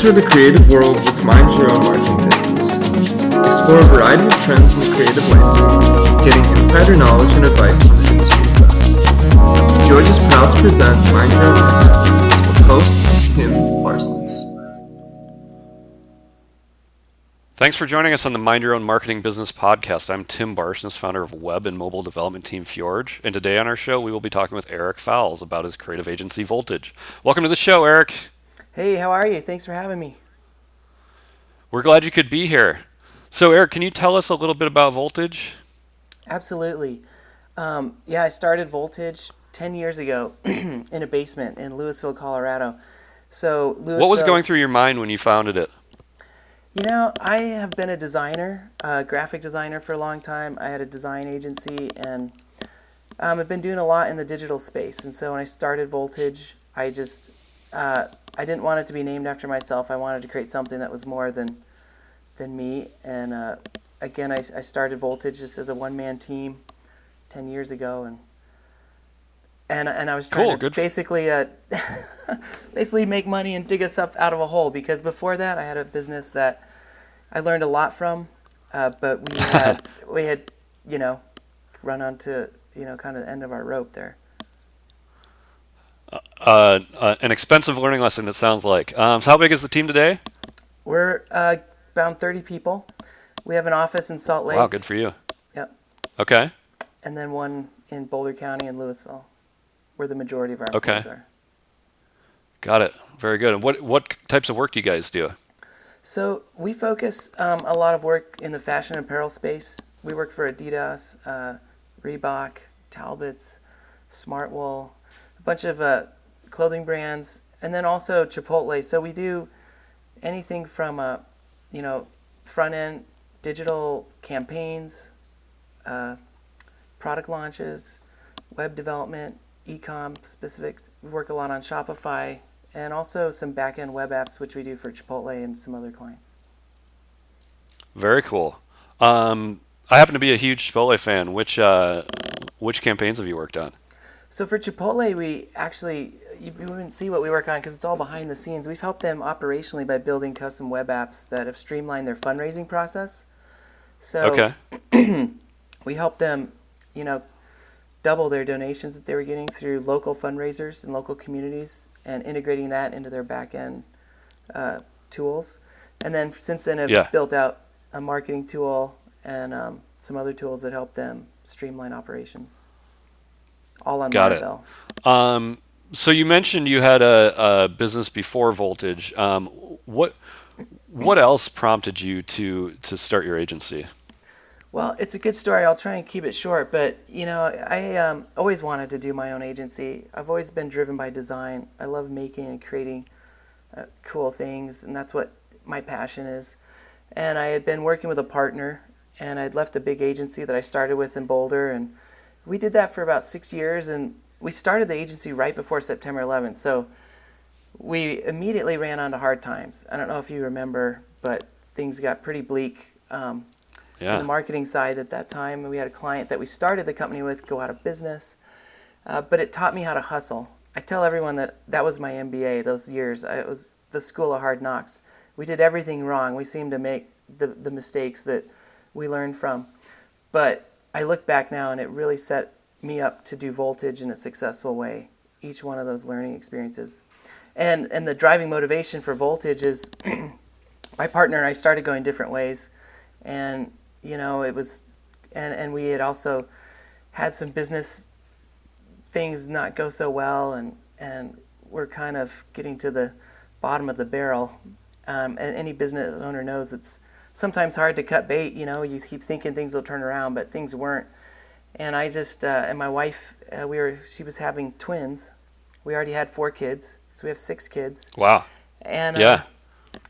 Enter the creative world with Mind Your Own Marketing Business. Explore a variety of trends in creative ways, getting insider knowledge and advice from the industry's best. Fjorge is proud to present Mind Your Own Marketing with host Tim Barsness. Thanks for joining us on the Mind Your Own Marketing Business podcast. I'm Tim Barsness, founder of web and mobile development team Fjorge. And today on our show, we will be talking with Eric Fowles about his creative agency Voltage. Welcome to the show, Eric. Hey, how are you? Thanks for having me. We're glad you could be here. So, Eric, can you tell us a little bit about Voltage? Absolutely. Um, yeah, I started Voltage 10 years ago in a basement in Louisville, Colorado. So, Louisville, what was going through your mind when you founded it? You know, I have been a designer, a graphic designer for a long time. I had a design agency and um, I've been doing a lot in the digital space. And so when I started Voltage, I just, uh, I didn't want it to be named after myself. I wanted to create something that was more than, than me. And uh, again, I, I started Voltage just as a one-man team 10 years ago. And and, and I was trying cool, to good. basically uh, basically make money and dig us up out of a hole because before that I had a business that I learned a lot from, uh, but we had we had you know run onto you know kind of the end of our rope there. Uh, uh, an expensive learning lesson. It sounds like. Um, so, how big is the team today? We're uh, around 30 people. We have an office in Salt Lake. Wow, good for you. Yep. Okay. And then one in Boulder County and Louisville, where the majority of our Okay. employees are. Got it. Very good. And what what types of work do you guys do? So we focus um, a lot of work in the fashion apparel space. We work for Adidas, uh, Reebok, Talbots, Smartwool, a bunch of uh, clothing brands, and then also Chipotle. So we do anything from uh, you know front end digital campaigns, uh, product launches, web development, e-com specific. We work a lot on Shopify, and also some back-end web apps, which we do for Chipotle and some other clients. Very cool. Um, I happen to be a huge Chipotle fan. Which uh, which campaigns have you worked on? So for Chipotle, we actually you, you wouldn't see what we work on because it's all behind the scenes. We've helped them operationally by building custom web apps that have streamlined their fundraising process. So Okay. we help them, you know, double their donations that they were getting through local fundraisers in local communities and integrating that into their back end uh, tools. And then since then, have Yeah. built out a marketing tool and um, some other tools that help them streamline operations. All on Got it. Laravel. Um, so you mentioned you had a, a business before Voltage. Um, what what else prompted you to to start your agency? Well, it's a good story. I'll try and keep it short, but you know, I um, always wanted to do my own agency. I've always been driven by design. I love making and creating uh, cool things, and that's what my passion is. And I had been working with a partner, and I'd left a big agency that I started with in Boulder, and we did that for about six years. And we started the agency right before September 11th, so we immediately ran onto hard times. I don't know if you remember, but things got pretty bleak. Um, on Yeah. the marketing side at that time. We had a client that we started the company with go out of business, uh, but it taught me how to hustle. I tell everyone that that was my MBA those years. I, it was the school of hard knocks. We did everything wrong. We seemed to make the, the mistakes that we learned from. But I look back now and it really set me up to do Voltage in a successful way, each one of those learning experiences. And, and the driving motivation for Voltage is my partner and I started going different ways. And, you know, it was, and, and we had also had some business things not go so well. And, and we're kind of getting to the bottom of the barrel. Um, and any business owner knows it's sometimes hard to cut bait. You know, you keep thinking things will turn around, but things weren't. And I just, uh, and my wife, uh, we were, she was having twins. We already had four kids, so we have six kids. Wow. And uh, Yeah.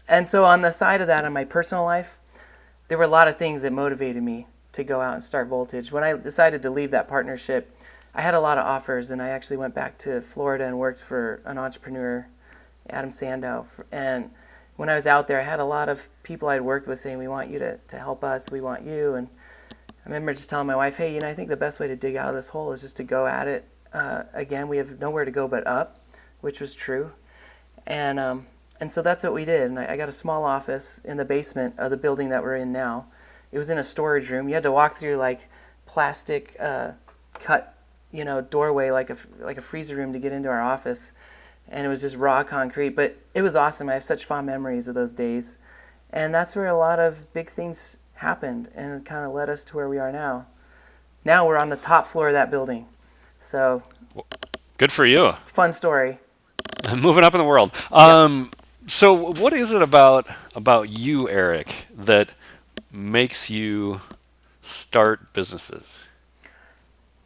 and so on the side of that, in my personal life, there were a lot of things that motivated me to go out and start Voltage. When I decided to leave that partnership, I had a lot of offers, and I actually went back to Florida and worked for an entrepreneur, Adam Sandow. And when I was out there, I had a lot of people I'd worked with saying, "We want you to, to help us. We want you." And I remember just telling my wife, "Hey, you know, I think the best way to dig out of this hole is just to go at it uh, again. We have nowhere to go but up," which was true. And um, And so that's what we did. And I, I got a small office in the basement of the building that we're in now. It was in a storage room. You had to walk through like plastic uh, cut, you know, doorway like a like a freezer room to get into our office, and it was just raw concrete. But it was awesome. I have such fond memories of those days, and that's where a lot of big things happened, and it kind of led us to where we are now. Now we're on the top floor of that building, so Good for you. fun story. Moving up in the world. Um, So, what is it about about you, Eric, that makes you start businesses?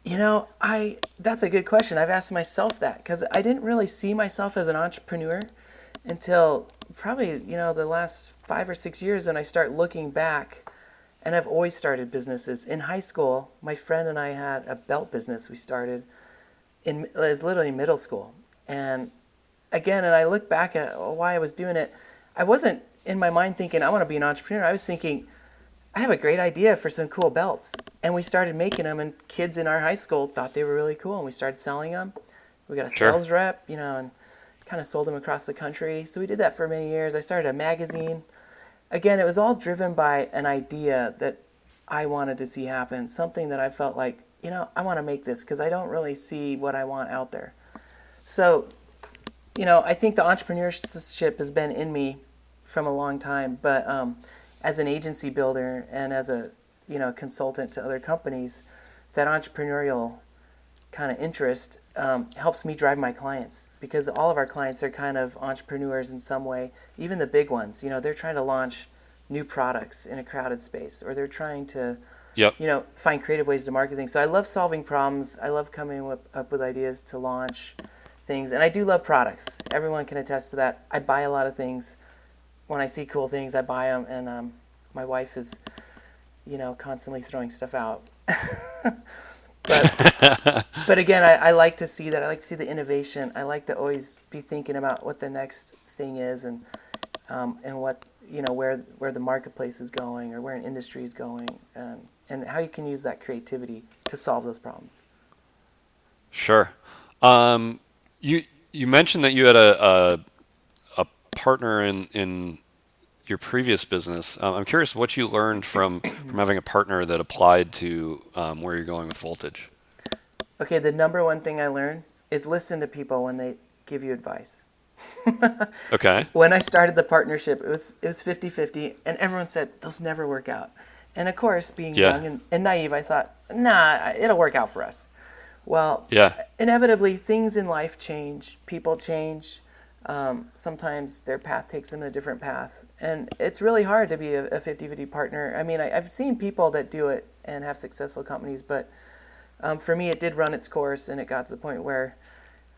You know, I that's a good question. I've asked myself that because I didn't really see myself as an entrepreneur until probably you know the last five or six years, and I start looking back. And I've always started businesses. In high school, my friend and I had a belt business we started in was literally middle school. And again, and I look back at why I was doing it. I wasn't in my mind thinking I want to be an entrepreneur. I was thinking I have a great idea for some cool belts. And we started making them, and kids in our high school thought they were really cool, and we started selling them. We got a Sure. sales rep, you know, and kind of sold them across the country. So we did that for many years. I started a magazine. Again, it was all driven by an idea that I wanted to see happen, something that I felt like, you know, I want to make this because I don't really see what I want out there. So, you know, I think the entrepreneurship has been in me from a long time, but um, as an agency builder and as a you know consultant to other companies, that entrepreneurial kind of interest um, helps me drive my clients because all of our clients are kind of entrepreneurs in some way. Even the big ones, you know, they're trying to launch new products in a crowded space, or they're trying to Yep. you know, find creative ways to market things. So I love solving problems. I love coming up, up with ideas to launch things, and I do love products. Everyone can attest to that. I buy a lot of things. When I see cool things, I buy them, and um, my wife is, you know, constantly throwing stuff out. but but again, I, I like to see that. I like to see the innovation. I like to always be thinking about what the next thing is, and um, and what you know where where the marketplace is going or where an industry is going, and and how you can use that creativity to solve those problems. Sure. Um, you you mentioned that you had a a, a partner in in your previous business. Um, I'm curious what you learned from from having a partner that applied to um, where you're going with voltage. Okay, the number one thing I learned is listen to people when they give you advice. Okay. When I started the partnership, it was it was 50-50 and everyone said those never work out. And of course, being Yeah. young and, and naive, I thought, nah, it'll work out for us. Well, Yeah. inevitably things in life change people change um, sometimes their path takes them a different path. And it's really hard to be a, a 50-50 partner. I mean I, i've seen people that do it and have successful companies but um, for me it did run its course and it got to the point where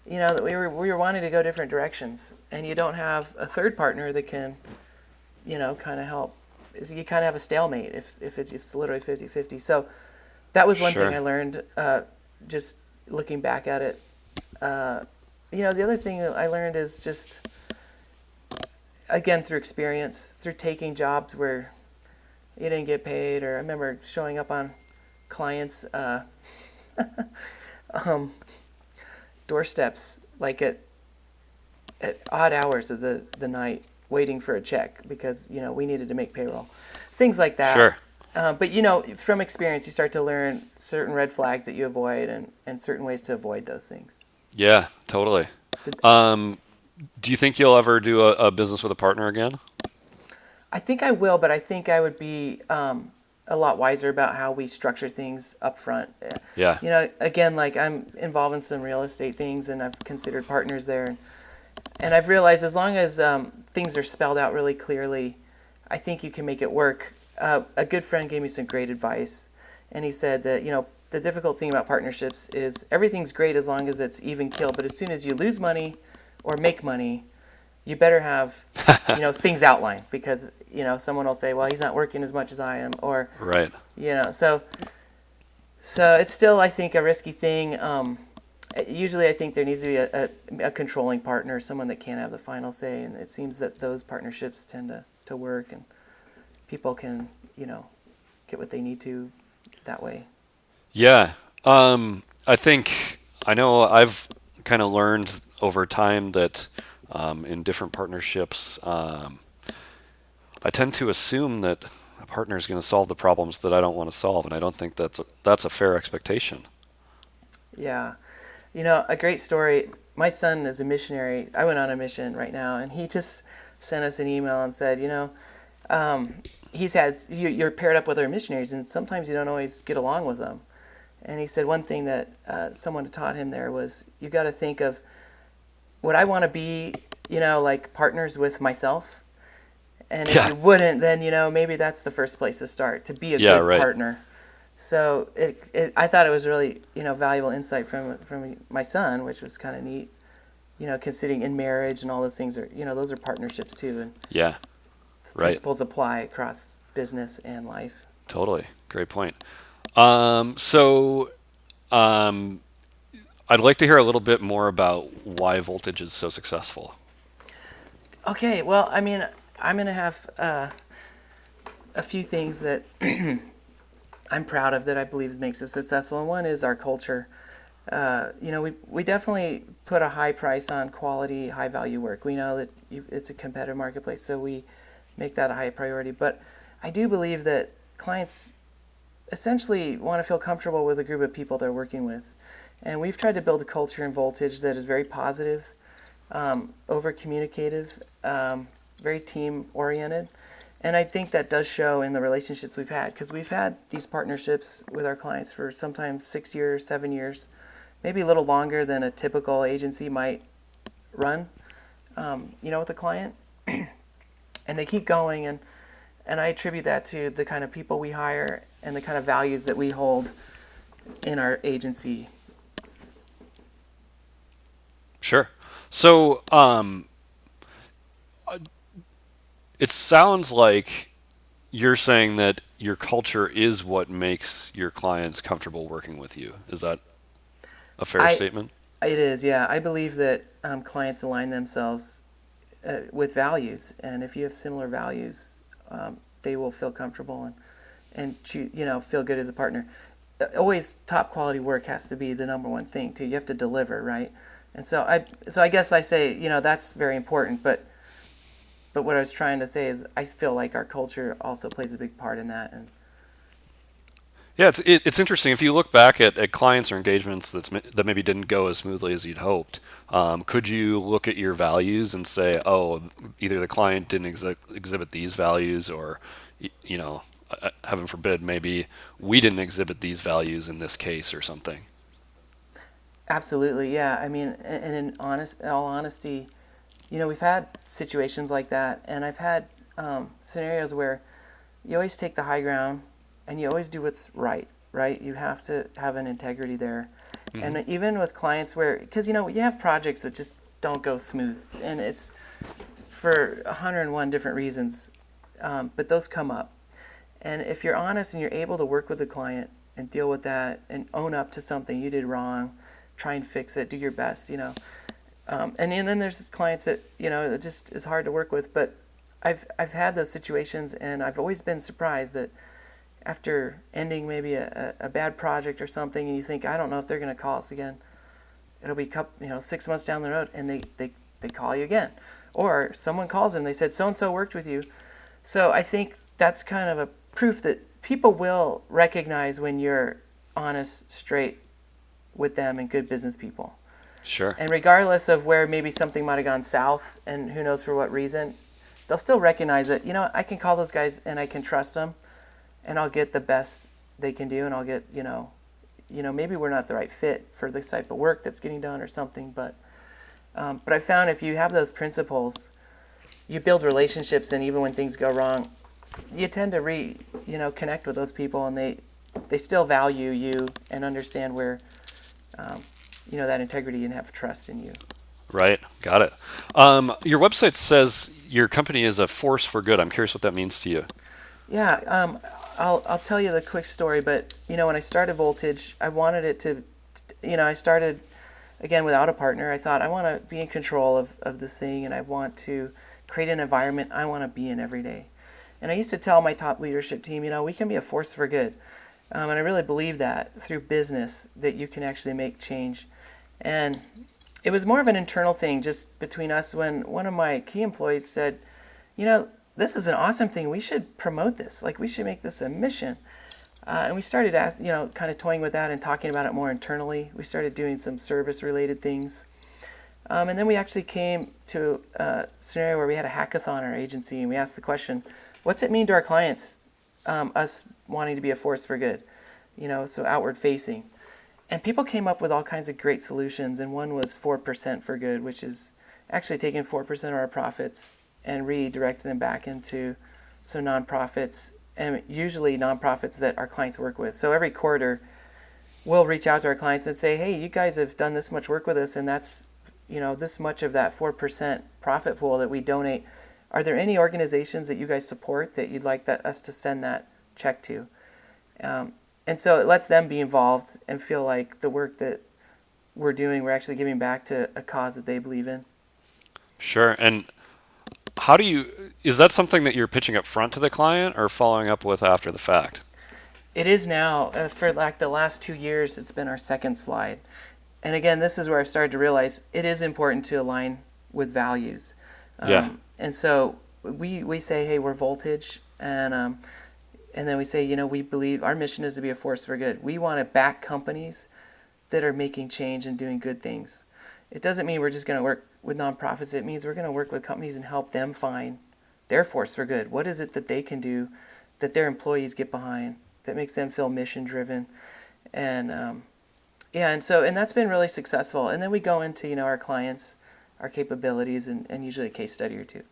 you know that we were, we were wanting to go different directions. And you don't have a third partner that can you know kind of help. Is you kind of have a stalemate if, if it's, if it's literally 50-50 so that was one Sure. thing i learned uh, just looking back at it uh, you know the other thing that i learned is just again through experience through taking jobs where you didn't get paid or i remember showing up on clients uh, um, doorsteps like at at odd hours of the, the night waiting for a check because you know we needed to make payroll. Things like that. Sure. uh, but you know from experience you start to learn certain red flags that you avoid and, and certain ways to avoid those things Yeah. Totally. Um, do you think you'll ever do a, a business with a partner again? I think I will, but I think I would be um, a lot wiser about how we structure things up front. Yeah. You know, again, like I'm involved in some real estate things, and I've considered partners there, and I've realized as long as um, things are spelled out really clearly, I think you can make it work. Uh, a good friend gave me some great advice, and he said that you know the difficult thing about partnerships is everything's great as long as it's even kill, but as soon as you lose money or make money, you better have you know things outlined because you know someone will say, well, he's not working as much as I am, or Right. you know so so it's still i think a risky thing um, usually i think there needs to be a, a, a controlling partner someone that can have the final say and it seems that those partnerships tend to, to work and people can you know get what they need to that way Yeah. Um, I think I know I've kind of learned over time that um, in different partnerships. Um, I tend to assume that a partner is going to solve the problems that I don't want to solve, and I don't think that's a, that's a fair expectation. Yeah. You know, a great story. My son is a missionary. I went on a mission right now, and he just sent us an email and said, you know, um, he's had you, you're paired up with other missionaries, and sometimes you don't always get along with them. And he said one thing that uh, someone taught him there was you got to think of would I want to be, you know, like partners with myself? And if Yeah. you wouldn't, then you know maybe that's the first place to start to be a Yeah, good right. partner. So it, it, I thought it was really you know valuable insight from from my son, which was kind of neat. You know, considering in marriage and all those things are you know those are partnerships too, and Yeah, Right. principles apply across business and life. totally. Great point. Um, so, um, I'd like to hear a little bit more about why Voltage is so successful. Okay, well, I mean, I'm gonna have uh, a few things that I'm proud of that I believe makes us successful, and one is our culture. Uh, you know, we we definitely put a high price on quality, high value work. We know that you, it's a competitive marketplace, so we make that a high priority. But I do believe that clients essentially want to feel comfortable with a group of people they're working with, and we've tried to build a culture in Voltage that is very positive, um, over communicative, um, very team oriented. And I think that does show in the relationships we've had because we've had these partnerships with our clients for sometimes six years, seven years, maybe a little longer than a typical agency might run, um, you know, with a client. and they keep going. And, and I attribute that to the kind of people we hire and the kind of values that we hold in our agency. Sure. So, um, uh, it sounds like you're saying that your culture is what makes your clients comfortable working with you. Is that a fair I- statement? It is, yeah. I believe that um, clients align themselves uh, with values, and if you have similar values, um, they will feel comfortable and and you know feel good as a partner. Uh, Always, top quality work has to be the number one thing too. You have to deliver, right? And so I, so I guess I say, you know, that's very important. But, but what I was trying to say is, I feel like our culture also plays a big part in that. And Yeah, it's it, it's interesting. If you look back at, at clients or engagements that's that maybe didn't go as smoothly as you'd hoped, um, could you look at your values and say, oh, either the client didn't exhi- exhibit these values, or you know, uh, heaven forbid, maybe we didn't exhibit these values in this case or something. Absolutely, yeah. I mean, and in honest, in all honesty, you know, we've had situations like that, and I've had um, scenarios where you always take the high ground, and you always do what's right. Right? You have to have an integrity there, and even with clients where, because you know, you have projects that just don't go smooth, and it's for 101 different reasons, um, but those come up. And if you're honest and you're able to work with the client and deal with that and own up to something you did wrong, try and fix it, do your best, you know. Um, and, and then there's clients that, you know, it just is hard to work with. But I've, I've had those situations and I've always been surprised that after ending maybe a, a, a bad project or something and you think, I don't know if they're going to call us again. It'll be, coup you know, six months down the road and they, they, they call you again. Or someone calls them, they said, so and so worked with you. So I think that's kind of a proof that people will recognize when you're honest, straight with them and good business people. Sure. And regardless of where maybe something might have gone south and who knows for what reason, they'll still recognize that, you know, I can call those guys and I can trust them and I'll get the best they can do and I'll get, you know, you know, maybe we're not the right fit for this type of work that's getting done or something, but um, but I found if you have those principles, you build relationships and even when things go wrong, you tend to re you know connect with those people and they they still value you and understand where um, you know that integrity and have trust in you Right. Got it. Um, your website says your company is a force for good. I'm curious what that means to you. yeah um, I'll, I'll tell you the quick story but you know when i started voltage i wanted it to you know i started again without a partner i thought i want to be in control of, of this thing and i want to create an environment i want to be in every day and i used to tell my top leadership team you know we can be a force for good um, and i really believe that through business that you can actually make change and it was more of an internal thing just between us when one of my key employees said, you know, this is an awesome thing. We should promote this. Like we should make this a mission. Uh, and we started, ask, you know, kind of toying with that and talking about it more internally. We started doing some service-related things, um, and then we actually came to a scenario where we had a hackathon in our agency, and we asked the question, "What's it mean to our clients, um, us wanting to be a force for good?" You know, so outward-facing. And people came up with all kinds of great solutions, and one was 4% for good, which is actually taking 4% of our profits and redirecting them back into some nonprofits, and usually nonprofits that our clients work with. So every quarter, we'll reach out to our clients and say, hey, you guys have done this much work with us, and that's you know this much of that 4% profit pool that we donate. Are there any organizations that you guys support that you'd like that, us to send that check to? Um, and so it lets them be involved and feel like the work that we're doing, we're actually giving back to a cause that they believe in. Sure. And how do you, is that something that you're pitching up front to the client or following up with after the fact? It is now. Uh, for like the last two years, it's been our second slide. And again, this is where I've started to realize it is important to align with values. Um, yeah. And so we, we say, hey, we're voltage. And um, and then we say, you know, we believe our mission is to be a force for good. We want to back companies that are making change and doing good things. It doesn't mean we're just going to work with nonprofits. It means we're going to work with companies and help them find their force for good. What is it that they can do that their employees get behind that makes them feel mission driven? And um, yeah, and so and that's been really successful. And then we go into you know our clients, our capabilities, and, and usually a case study or two.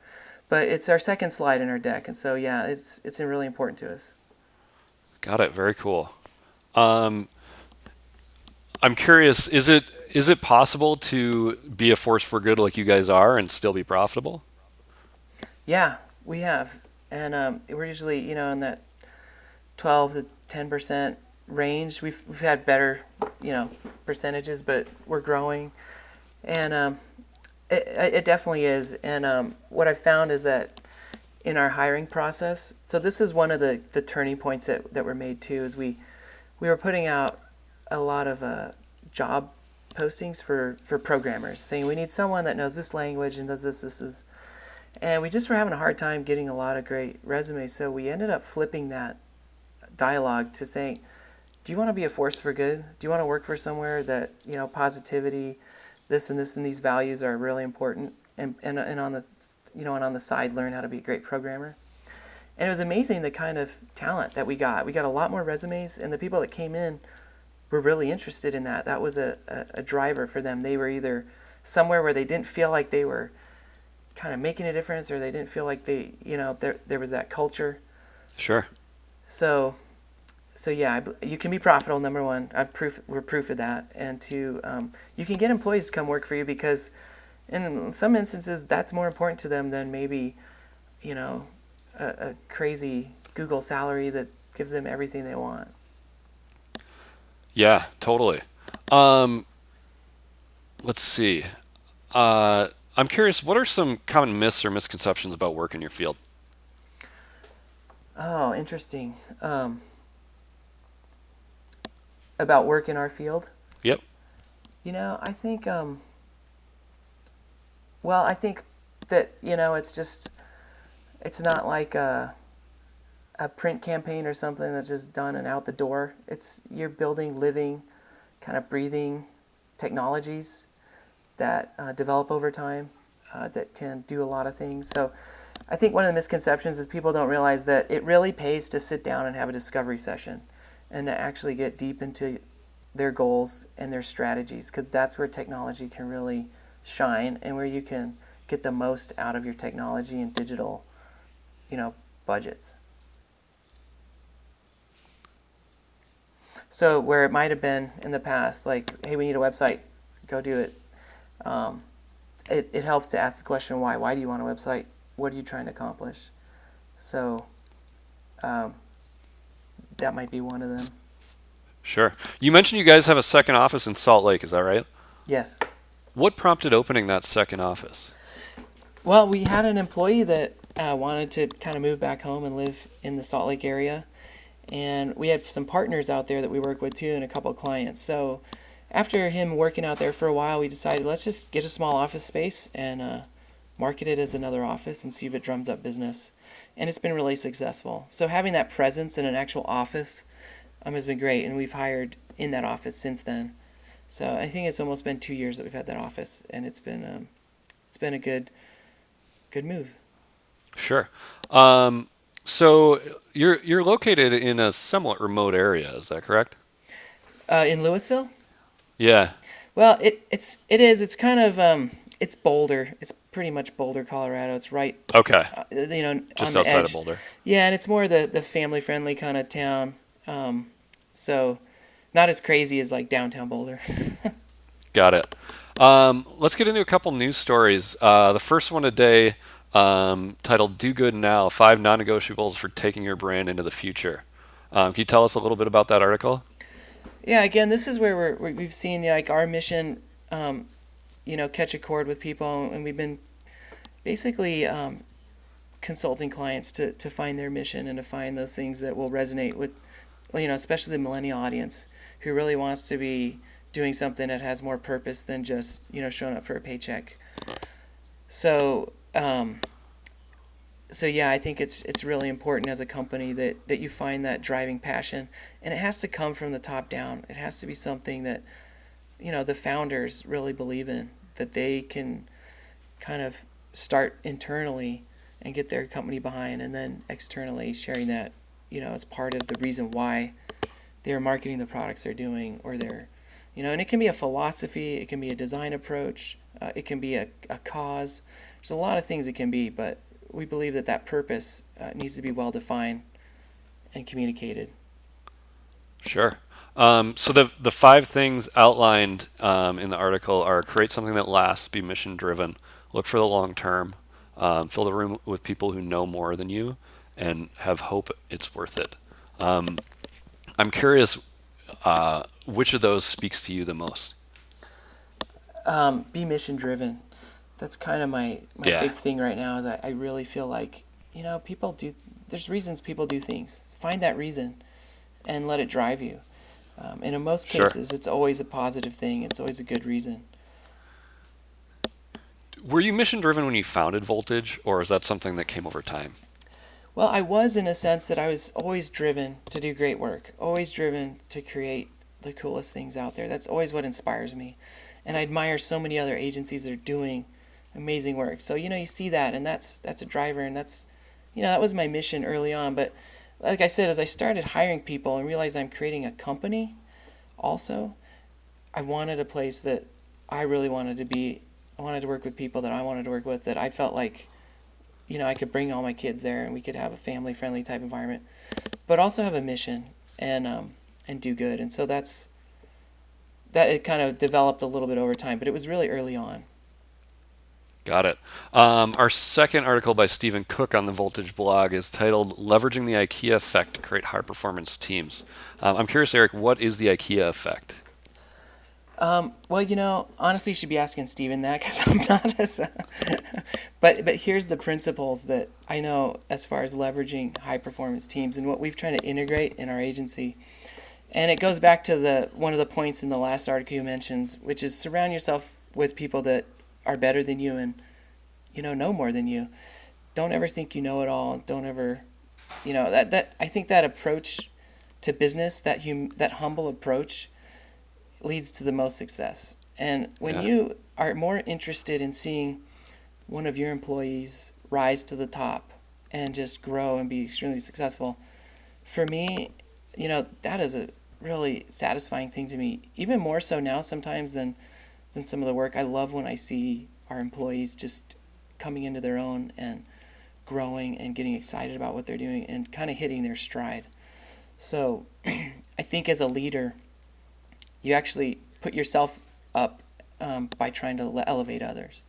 But it's our second slide in our deck, and so yeah, it's it's really important to us. Got it. Very cool. Um, I'm curious. Is it is it possible to be a force for good like you guys are and still be profitable? Yeah, we have, and um, we're usually you know in that 12 to 10 percent range. We've we've had better you know percentages, but we're growing, and um, it, it definitely is. And um, what I found is that in our hiring process, so this is one of the, the turning points that, that were made too, is we we were putting out a lot of uh, job postings for, for programmers saying we need someone that knows this language and does this, this is, and we just were having a hard time getting a lot of great resumes. So we ended up flipping that dialogue to saying, do you want to be a force for good? Do you want to work for somewhere that, you know, positivity, this and this and these values are really important and, and, and on the you know and on the side learn how to be a great programmer. And it was amazing the kind of talent that we got. We got a lot more resumes and the people that came in were really interested in that. That was a, a, a driver for them. They were either somewhere where they didn't feel like they were kind of making a difference or they didn't feel like they you know there, there was that culture. Sure. So so yeah, you can be profitable. Number one, I proof we're proof of that, and two, um, you can get employees to come work for you because, in some instances, that's more important to them than maybe, you know, a, a crazy Google salary that gives them everything they want. Yeah, totally. Um, let's see. Uh, I'm curious. What are some common myths or misconceptions about work in your field? Oh, interesting. Um, about work in our field? Yep. You know, I think, um, well, I think that, you know, it's just, it's not like a, a print campaign or something that's just done and out the door. It's, you're building living, kind of breathing technologies that uh, develop over time uh, that can do a lot of things. So I think one of the misconceptions is people don't realize that it really pays to sit down and have a discovery session and to actually get deep into their goals and their strategies because that's where technology can really shine and where you can get the most out of your technology and digital you know budgets. So where it might have been in the past like hey we need a website go do it. Um, it, it helps to ask the question why why do you want a website? What are you trying to accomplish? So um, that might be one of them. Sure. You mentioned you guys have a second office in Salt Lake, is that right? Yes. What prompted opening that second office? Well, we had an employee that uh, wanted to kind of move back home and live in the Salt Lake area. And we had some partners out there that we work with too, and a couple of clients. So after him working out there for a while, we decided let's just get a small office space and uh, market it as another office and see if it drums up business. And it's been really successful. So having that presence in an actual office um, has been great, and we've hired in that office since then. So I think it's almost been two years that we've had that office, and it's been um, it's been a good good move. Sure. Um, so you're you're located in a somewhat remote area, is that correct? Uh, in Louisville. Yeah. Well, it it's it is. It's kind of um, it's Boulder. It's pretty much Boulder, Colorado. It's right. Okay. Uh, you know, Just outside edge. of Boulder. Yeah, and it's more the the family friendly kind of town. Um, so not as crazy as like downtown Boulder. Got it. Um, let's get into a couple news stories. Uh, the first one today, um, titled "Do Good Now: Five Non-Negotiables for Taking Your Brand into the Future." Um, can you tell us a little bit about that article? Yeah, again, this is where we're, we- we've seen like our mission, um, you know, catch a chord with people, and we've been basically um, consulting clients to, to find their mission and to find those things that will resonate with, you know, especially the millennial audience who really wants to be doing something that has more purpose than just you know showing up for a paycheck. So. Um, so yeah, I think it's it's really important as a company that, that you find that driving passion, and it has to come from the top down. It has to be something that, you know, the founders really believe in that they can, kind of start internally, and get their company behind, and then externally sharing that, you know, as part of the reason why they're marketing the products they're doing or they're, you know, and it can be a philosophy, it can be a design approach, uh, it can be a, a cause. There's a lot of things it can be, but we believe that that purpose uh, needs to be well defined and communicated. Sure. Um, so the the five things outlined um, in the article are create something that lasts, be mission driven, look for the long term, um, fill the room with people who know more than you, and have hope it's worth it. Um, I'm curious, uh, which of those speaks to you the most? Um, be mission driven. That's kind of my, my Yeah. big thing right now. Is I, I really feel like you know people do. There's reasons people do things. Find that reason, and let it drive you. Um, and in most Sure. cases, it's always a positive thing. It's always a good reason. Were you mission driven when you founded Voltage, or is that something that came over time? Well, I was in a sense that I was always driven to do great work, always driven to create the coolest things out there. That's always what inspires me. And I admire so many other agencies that are doing amazing work. So, you know, you see that and that's that's a driver and that's you know, that was my mission early on, but like I said as I started hiring people and realized I'm creating a company also, I wanted a place that I really wanted to be I wanted to work with people that I wanted to work with that I felt like you know, I could bring all my kids there and we could have a family friendly type environment, but also have a mission and um, and do good. And so that's that it kind of developed a little bit over time, but it was really early on. Got it. Um, our second article by Stephen Cook on the Voltage blog is titled "Leveraging the IKEA Effect to Create High Performance Teams." Um, I'm curious, Eric, what is the IKEA effect? Um, well, you know, honestly, you should be asking Stephen that because I'm not as. but but here's the principles that I know as far as leveraging high performance teams and what we've tried to integrate in our agency. And it goes back to the one of the points in the last article you mentions, which is surround yourself with people that are better than you and you know know more than you. Don't ever think you know it all. Don't ever, you know that that I think that approach to business, that hum, that humble approach, leads to the most success. And when Yeah. you are more interested in seeing one of your employees rise to the top and just grow and be extremely successful, for me, you know, that is a really satisfying thing to me. Even more so now sometimes than than some of the work. I love when I see our employees just coming into their own and growing and getting excited about what they're doing and kind of hitting their stride. So, I think as a leader, you actually put yourself up um, by trying to elevate others.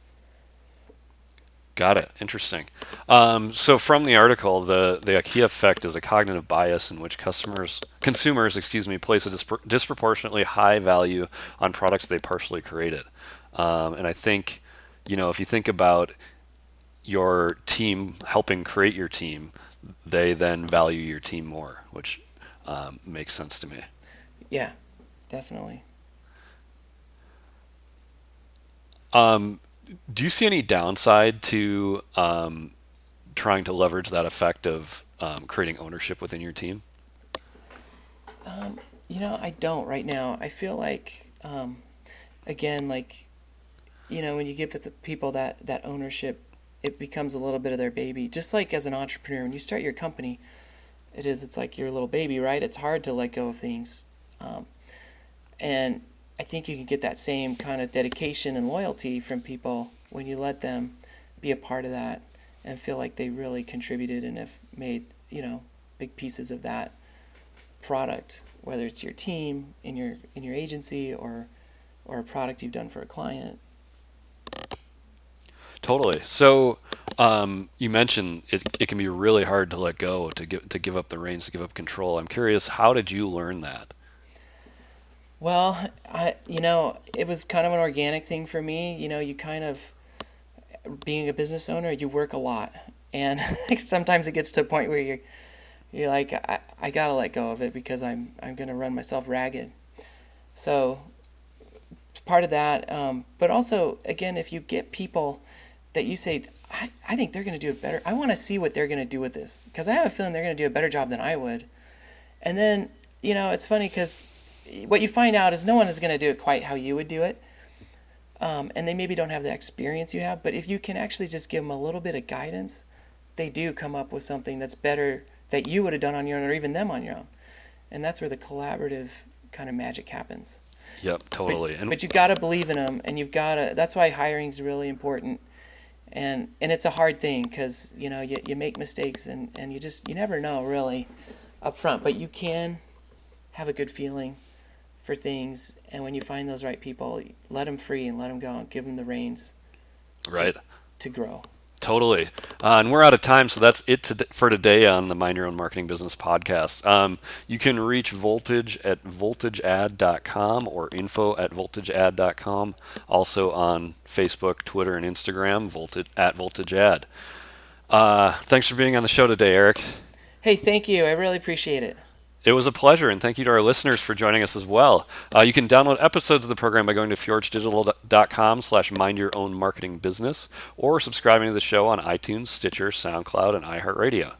Got it. Interesting. Um, so from the article, the the IKEA effect is a cognitive bias in which customers, consumers, excuse me, place a dispro- disproportionately high value on products they partially created. Um, and I think, you know, if you think about your team helping create your team, they then value your team more, which um, makes sense to me. Yeah, definitely. Um, do you see any downside to um, trying to leverage that effect of um, creating ownership within your team? Um, you know, I don't right now. I feel like, um, again, like, you know, when you give the people that that ownership, it becomes a little bit of their baby. Just like as an entrepreneur, when you start your company, it is. It's like your little baby, right? It's hard to let go of things, um, and I think you can get that same kind of dedication and loyalty from people when you let them be a part of that and feel like they really contributed and have made you know big pieces of that product, whether it's your team in your in your agency or or a product you've done for a client. Totally. So um, you mentioned it, it can be really hard to let go, to give to give up the reins, to give up control. I'm curious, how did you learn that? Well, I you know it was kind of an organic thing for me. You know, you kind of being a business owner, you work a lot, and sometimes it gets to a point where you're you're like I, I gotta let go of it because I'm I'm gonna run myself ragged. So part of that, um, but also again, if you get people that you say I, I think they're gonna do it better. I want to see what they're gonna do with this because I have a feeling they're gonna do a better job than I would. And then you know it's funny because what you find out is no one is gonna do it quite how you would do it. Um, and they maybe don't have the experience you have, but if you can actually just give them a little bit of guidance, they do come up with something that's better that you would have done on your own or even them on your own. And that's where the collaborative kind of magic happens. Yep, totally. But, but you got to believe in them and you've got to that's why hiring is really important. And and it's a hard thing cuz you know, you, you make mistakes and and you just you never know really up front, but you can have a good feeling for things and when you find those right people, let them free and let them go and give them the reins. Right. To, to grow. Totally. Uh, and we're out of time, so that's it to for today on the Mind Your Own Marketing Business podcast. Um, you can reach Voltage at voltagead.com or info at voltagead.com. Also on Facebook, Twitter, and Instagram, voltage, at voltagead. Uh, thanks for being on the show today, Eric. Hey, thank you. I really appreciate it. It was a pleasure, and thank you to our listeners for joining us as well. Uh, you can download episodes of the program by going to fjorgedigital.com slash mind your own marketing business or subscribing to the show on iTunes, Stitcher, SoundCloud, and iHeartRadio.